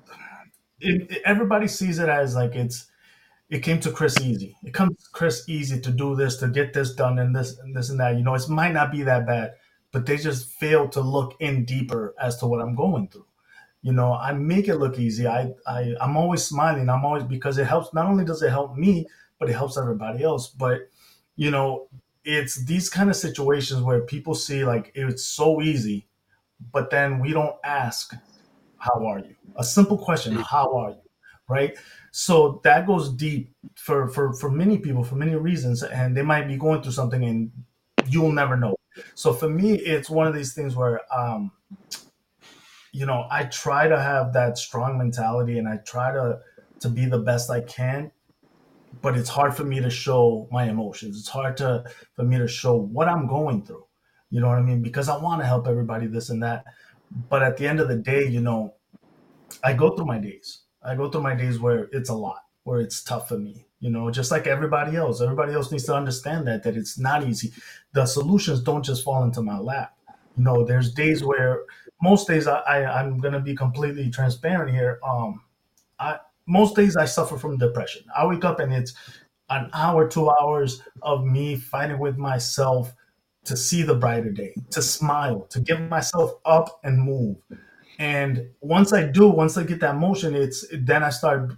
it, everybody sees it as like it's it came to Chris easy. It comes Chris easy to do this, to get this done, and this and this and that. You know, it might not be that bad, but they just fail to look in deeper as to what I'm going through. You know, I make it look easy. I, I I'm always smiling. I'm always because it helps. Not only does it help me, but it helps everybody else. But you know, it's these kind of situations where people see like it's so easy, but then we don't ask, "How are you?" A simple question, "How are you?" Right? So that goes deep for, for, for many people for many reasons, and they might be going through something and you'll never know. So for me, it's one of these things where um, you know, I try to have that strong mentality and I try to to be the best I can, but it's hard for me to show my emotions. It's hard to for me to show what I'm going through. You know what I mean? Because I want to help everybody this and that. But at the end of the day, you know, I go through my days. I go through my days where it's a lot, where it's tough for me. You know, just like everybody else. Everybody else needs to understand that that it's not easy. The solutions don't just fall into my lap. You know, there's days where most days I, I I'm gonna be completely transparent here. Um, I most days I suffer from depression. I wake up and it's an hour, two hours of me fighting with myself to see the brighter day, to smile, to get myself up and move. And once I do, once I get that motion, it's then I start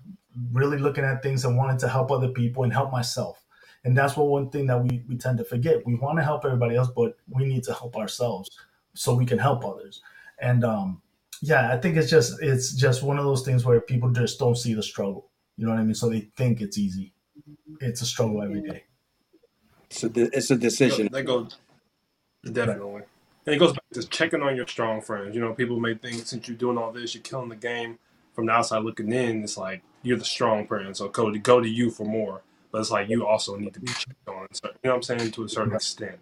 really looking at things and wanting to help other people and help myself. And that's what one thing that we, we tend to forget. We want to help everybody else, but we need to help ourselves so we can help others. And um, yeah, I think it's just it's just one of those things where people just don't see the struggle. You know what I mean? So they think it's easy. It's a struggle every day. So it's a decision. That goes definitely. And it goes back to checking on your strong friends. You know, people may think since you're doing all this, you're killing the game. From the outside looking in, it's like you're the strong friend. So Cody, go to you for more. But it's like you also need to be checked on. So, you know what I'm saying? To a certain extent.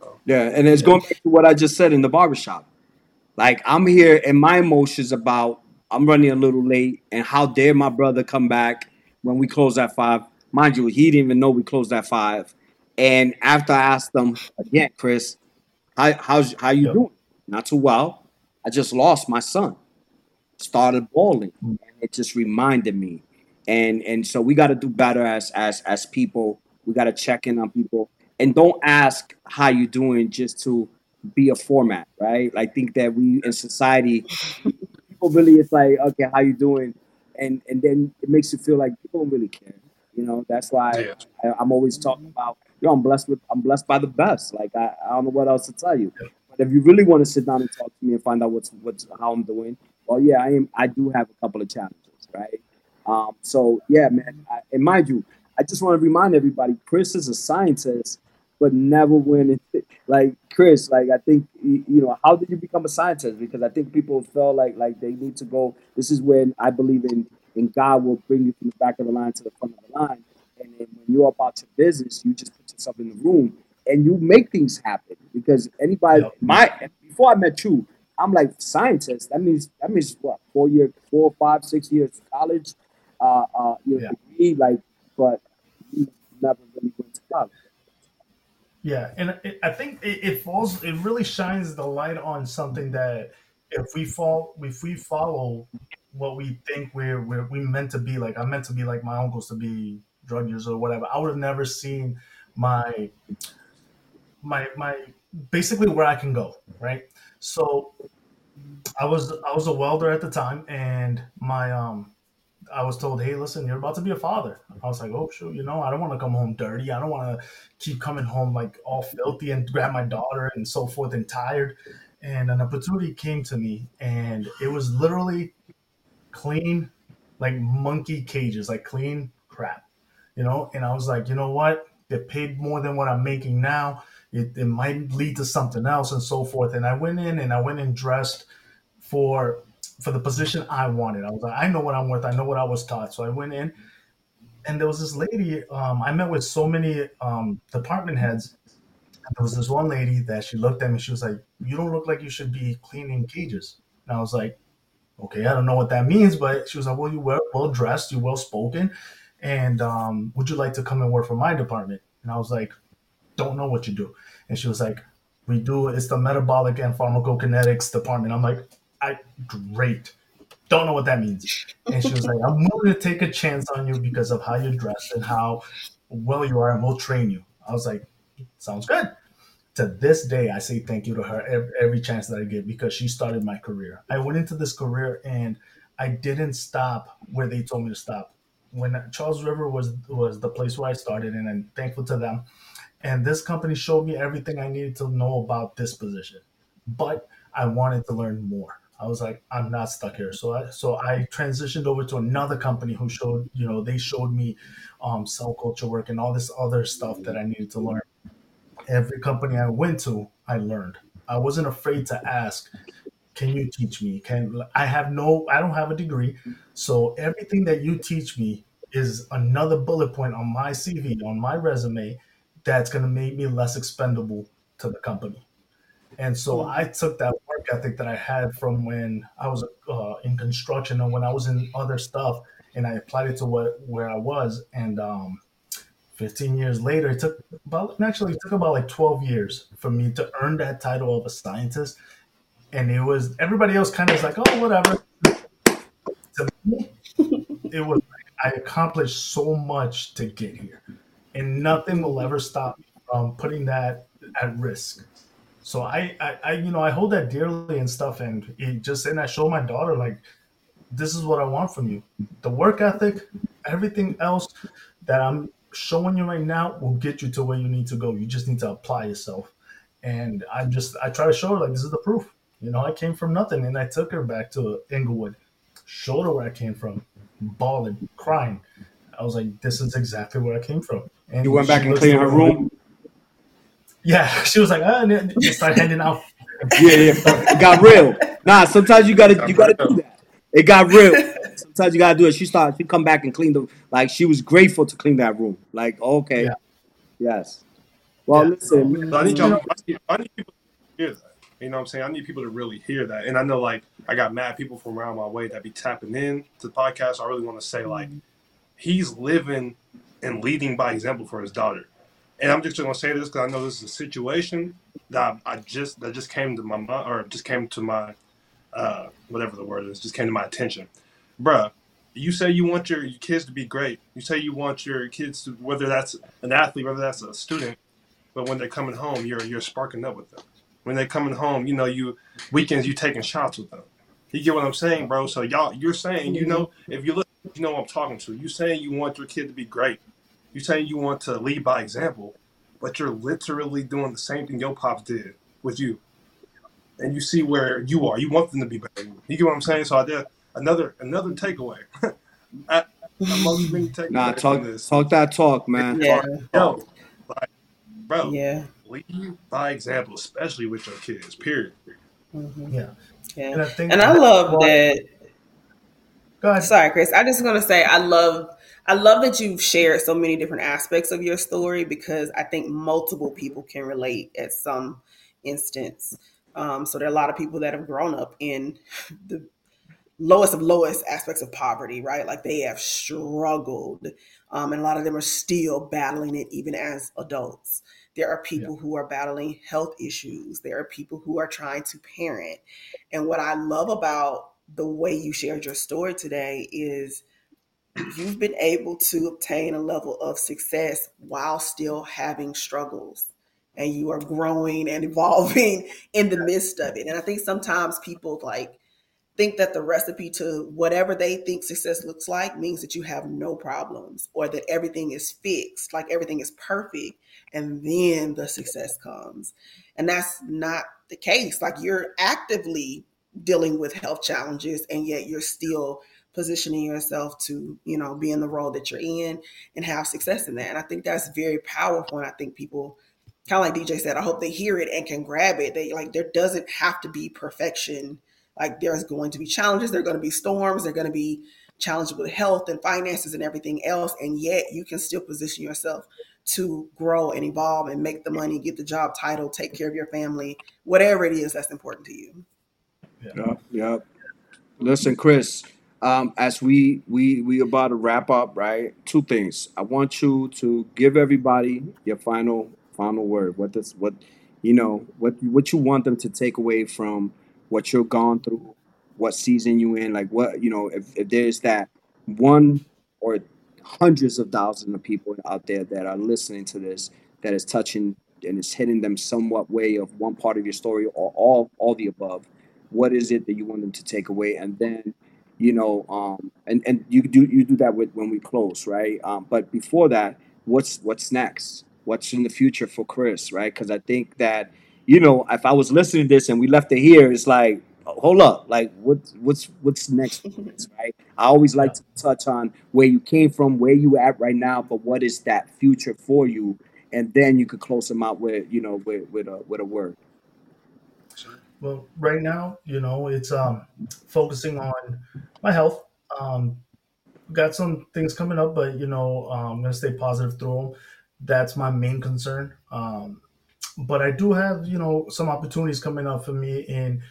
So, yeah, and it's going back to what I just said in the barbershop. Like I'm here and my emotions about I'm running a little late and how dare my brother come back when we close at five. Mind you, he didn't even know we closed at five. And after I asked them again, Chris, how how's how you doing? Not too well. I just lost my son. Started bawling. And it just reminded me. And and so we got to do better as as as people. We got to check in on people and don't ask how you doing just to be a format, right? I think that we in society, people really it's like, okay, how you doing? And and then it makes you feel like people don't really care. You know, that's why yeah. I, am always talking about, yo, I'm blessed with I'm blessed by the best. Like I, I don't know what else to tell you. But if you really want to sit down and talk to me and find out what's what's how I'm doing, well, yeah, I am. I do have a couple of challenges, right? Um, so yeah, man. I, and mind you, I just want to remind everybody, Chris is a scientist but never win. Like Chris, like I think you know, how did you become a scientist? Because I think people felt like like they need to go. This is when I believe in in God will bring you from the back of the line to the front of the line. And then when you're about your business, you just put yourself in the room and you make things happen. Because anybody, yep. my before I met you, I'm like scientist. That means that means what four years, four, five, six years college, uh, uh, you know, yeah. degree, like, but you never really went to college. Yeah, and it, I think it, it falls. It really shines the light on something that if we fall, if we follow what we think we're we're we meant to be like, I'm meant to be like my uncles to be drug users or whatever. I would have never seen my my my basically where I can go, right? So I was I was a welder at the time, and my um I was told, hey, listen, you're about to be a father. I was like, oh, shoot, you know, I don't want to come home dirty. I don't want to keep coming home like all filthy and grab my daughter and so forth and tired. And an opportunity came to me, and it was literally clean, like monkey cages, like clean crap, you know. And I was like, you know what? They paid more than what I'm making now. It, it might lead to something else and so forth. And I went in and I went and dressed for for the position I wanted. I was like, I know what I'm worth. I know what I was taught. So I went in, and there was this lady. Um, I met with so many um, department heads. There was this one lady that she looked at me. She was like, "You don't look like you should be cleaning cages." And I was like, "Okay, I don't know what that means." But she was like, "Well, you were well dressed. You're well spoken, and um, would you like to come and work for my department?" And I was like, "Don't know what you do." And she was like, "We do. It's the metabolic and pharmacokinetics department." I'm like, I great. Don't know what that means. And she was like, I'm willing to take a chance on you because of how you dress and how well you are, and we'll train you. I was like, sounds good. To this day, I say thank you to her every, every chance that I get because she started my career. I went into this career and I didn't stop where they told me to stop. When Charles River was was the place where I started, and I'm thankful to them. And this company showed me everything I needed to know about this position, but I wanted to learn more. I was like, I'm not stuck here. So I so I transitioned over to another company who showed, you know, they showed me um, cell culture work and all this other stuff that I needed to learn. Every company I went to, I learned. I wasn't afraid to ask, can you teach me? Can I have no? I don't have a degree, so everything that you teach me is another bullet point on my CV, on my resume, that's going to make me less expendable to the company. And so I took that work ethic that I had from when I was uh, in construction and when I was in other stuff, and I applied it to what where I was. And um, 15 years later, it took about actually it took about like 12 years for me to earn that title of a scientist. And it was everybody else kind of was like, oh, whatever. To me, it was like I accomplished so much to get here, and nothing will ever stop me from putting that at risk. So I, I, I, you know, I hold that dearly and stuff, and it just and I show my daughter like, this is what I want from you. The work ethic, everything else that I'm showing you right now will get you to where you need to go. You just need to apply yourself. And I just I try to show her like this is the proof. You know, I came from nothing, and I took her back to Inglewood, showed her where I came from, bawling, crying. I was like, this is exactly where I came from. And you went back and cleaned her room. Yeah, she was like, ah, and start handing out. yeah, yeah, it got real. Nah, sometimes you gotta you gotta do that. It got real. Sometimes you gotta do it. She started. She come back and clean the like. She was grateful to clean that room. Like okay, yeah. yes. Well, yeah. listen. I need, y'all, I, need, I need people to hear that. You know what I'm saying? I need people to really hear that. And I know like I got mad people from around my way that be tapping in to the podcast. I really want to say like he's living and leading by example for his daughter. And I'm just gonna say this because I know this is a situation that I, just that just came to my mind or just came to my uh, whatever the word is, just came to my attention. Bruh, you say you want your, your kids to be great. You say you want your kids to whether that's an athlete, whether that's a student, but when they're coming home, you're you're sparking up with them. When they're coming home, you know, you weekends you taking shots with them. You get what I'm saying, bro? So y'all, you're saying, you know, mm-hmm. if you look, you know what I'm talking to. You saying you want your kid to be great. You saying you want to lead by example, but you're literally doing the same thing your pops did with you. And you see where you are. You want them to be better. You get what I'm saying? So I did another another takeaway. I, nah, talk this. talk that talk, man. Yeah. Talk, like, bro. Yeah. Lead by example, especially with your kids. Period. Mm-hmm. Yeah. Yeah. And I, think and I love that. Go ahead. Sorry, Chris. I just going to say I love I love that you've shared so many different aspects of your story because I think multiple people can relate at some instance. Um, so there are a lot of people that have grown up in the lowest of lowest aspects of poverty, right? Like they have struggled, um, and a lot of them are still battling it even as adults. There are people yeah. who are battling health issues. There are people who are trying to parent. And what I love about the way you shared your story today is you've been able to obtain a level of success while still having struggles and you are growing and evolving in the midst of it. And I think sometimes people like think that the recipe to whatever they think success looks like means that you have no problems or that everything is fixed, like everything is perfect, and then the success comes. And that's not the case. Like you're actively dealing with health challenges, and yet you're still positioning yourself to, you know, be in the role that you're in and have success in that. And I think that's very powerful. And I think people kind of like DJ said, I hope they hear it and can grab it. They like there doesn't have to be perfection. Like there's going to be challenges, there are going to be storms, there are going to be challenges with health and finances and everything else. And yet you can still position yourself to grow and evolve and make the money, get the job title, take care of your family, whatever it is that's important to you. Yeah, yeah. Listen, Chris, um, as we we we about to wrap up, right? Two things. I want you to give everybody your final final word. What does what you know what what you want them to take away from what you're gone through, what season you in, like what you know. If, if there's that one or hundreds of thousands of people out there that are listening to this that is touching and is hitting them somewhat way of one part of your story or all all the above. What is it that you want them to take away, and then you know, um, and and you do you do that with when we close, right? Um, but before that, what's what's next? What's in the future for Chris, right? Because I think that you know, if I was listening to this and we left it here, it's like, hold up, like what's what's what's next, Chris, right? I always like to touch on where you came from, where you at right now, but what is that future for you, and then you could close them out with you know with with a with a word. Well, right now, you know, it's um focusing on my health. Um, got some things coming up, but you know, um, I'm gonna stay positive through them. That's my main concern. Um, but I do have, you know, some opportunities coming up for me in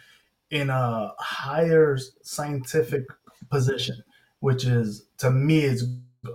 in a higher scientific position, which is to me, it's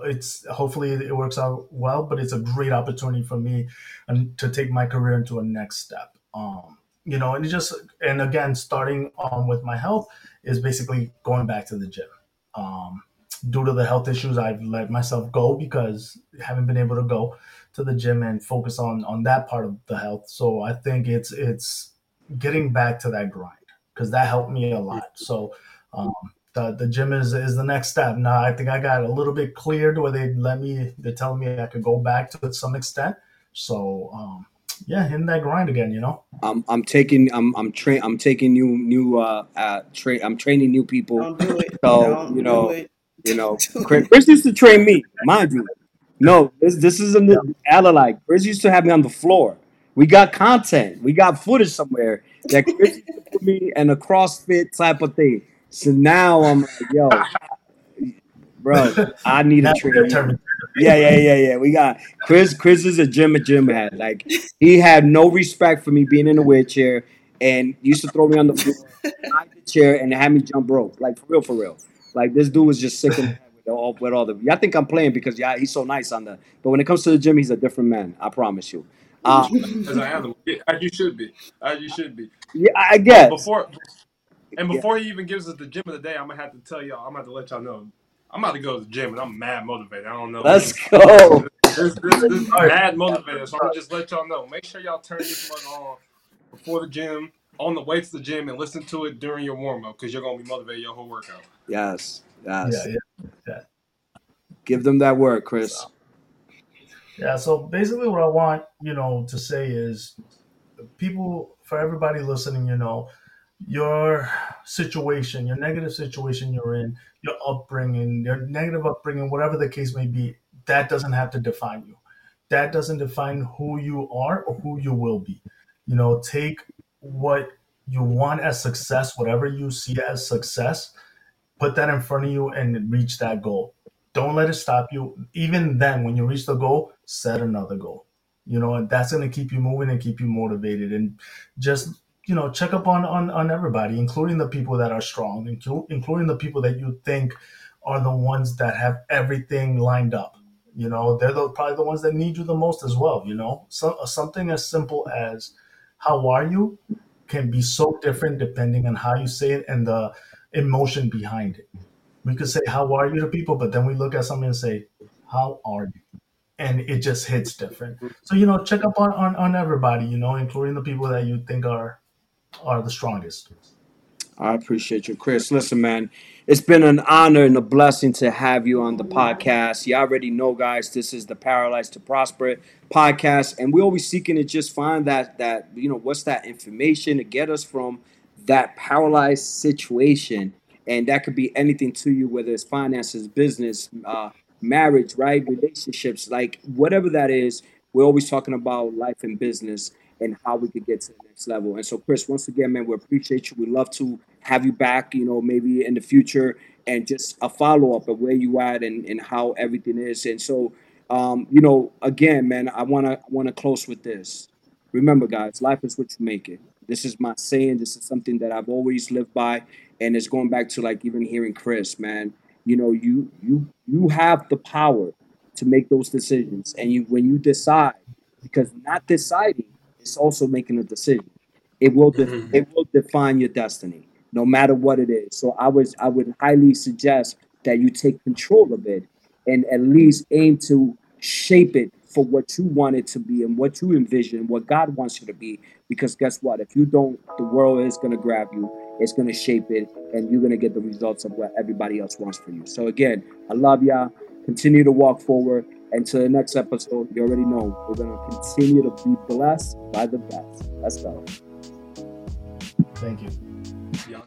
it's hopefully it works out well, but it's a great opportunity for me and to take my career into a next step. Um, you know, and just and again, starting um, with my health is basically going back to the gym. Um, due to the health issues, I've let myself go because I haven't been able to go to the gym and focus on on that part of the health. So I think it's it's getting back to that grind because that helped me a lot. So um, the the gym is is the next step. Now I think I got a little bit cleared where they let me. They're telling me I could go back to it some extent. So um, yeah, hitting that grind again. You know. I'm I'm taking I'm I'm train I'm taking new new uh, uh train I'm training new people. Don't do it. So Don't you know do it. you know Do Chris, Chris used to train me, mind you. No, this this isn't the Ella like Chris used to have me on the floor. We got content. We got footage somewhere that Chris used to put me in a CrossFit type of thing. So now I'm like, yo, bro, I need a to train your you. turn. Yeah, yeah, yeah, yeah. We got Chris. Chris is a gym a gym head. Like he had no respect for me being in a wheelchair and used to throw me on the floor, the chair, and have me jump rope. Like for real, for real. Like this dude was just sick in the head with all with all the. Y'all think I'm playing because yeah, he's so nice on the. But when it comes to the gym, he's a different man. I promise you. Uh, As I am, as you should be, as you should be. yeah, I I guess. Before and Yeah. before he even gives us the gym of the day, I'm gonna have to tell y'all. I'm gonna have to let y'all know. I'm about to go to the gym and I'm mad motivated. I don't know. Let's go. This, this, this is mad motivated. So I'm gonna just let y'all know. Make sure y'all turn this one on before the gym, on the way to the gym, and listen to it during your warm up because you're gonna be motivated your whole workout. Yes, yes. Yeah, yeah. Give them that word, Chris. Yeah, so basically what I want, you know, to say is people for everybody listening, you know, your situation, your negative situation you're in, your upbringing, your negative upbringing, whatever the case may be, that doesn't have to define you. That doesn't define who you are or who you will be. You know, take what you want as success, whatever you see as success, put that in front of you and reach that goal. Don't let it stop you. Even then, when you reach the goal, set another goal. You know, and that's going to keep you moving and keep you motivated. And just you know, check up on on on everybody, including the people that are strong, including the people that you think are the ones that have everything lined up. You know, they're the, probably the ones that need you the most as well. You know, so uh, something as simple as "How are you?" can be so different depending on how you say it and the emotion behind it. We could say "How are you?" to people, but then we look at something and say "How are you?" and it just hits different. So you know, check up on on, on everybody. You know, including the people that you think are are the strongest. I appreciate you, Chris. Listen, man, it's been an honor and a blessing to have you on the podcast. You already know, guys, this is the Paralyzed to Prosper podcast, and we're always seeking to just find that that you know what's that information to get us from that paralyzed situation, and that could be anything to you, whether it's finances, business, uh, marriage, right, relationships, like whatever that is. We're always talking about life and business and how we could get to the next level. And so, Chris, once again, man, we appreciate you. We love to have you back, you know, maybe in the future and just a follow up of where you at and, and how everything is. And so, um, you know, again, man, I wanna wanna close with this. Remember, guys, life is what you make it. This is my saying. This is something that I've always lived by, and it's going back to like even hearing Chris, man. You know, you you you have the power to make those decisions, and you when you decide, because not deciding is also making a decision. It will de- mm-hmm. it will define your destiny, no matter what it is. So I was I would highly suggest that you take control of it and at least aim to shape it for what you want it to be and what you envision, what God wants you to be. Because guess what? If you don't, the world is going to grab you, it's going to shape it, and you're going to get the results of what everybody else wants for you. So, again, I love y'all. Continue to walk forward. And to the next episode, you already know we're going to continue to be blessed by the best. Let's go. Thank you. Y'all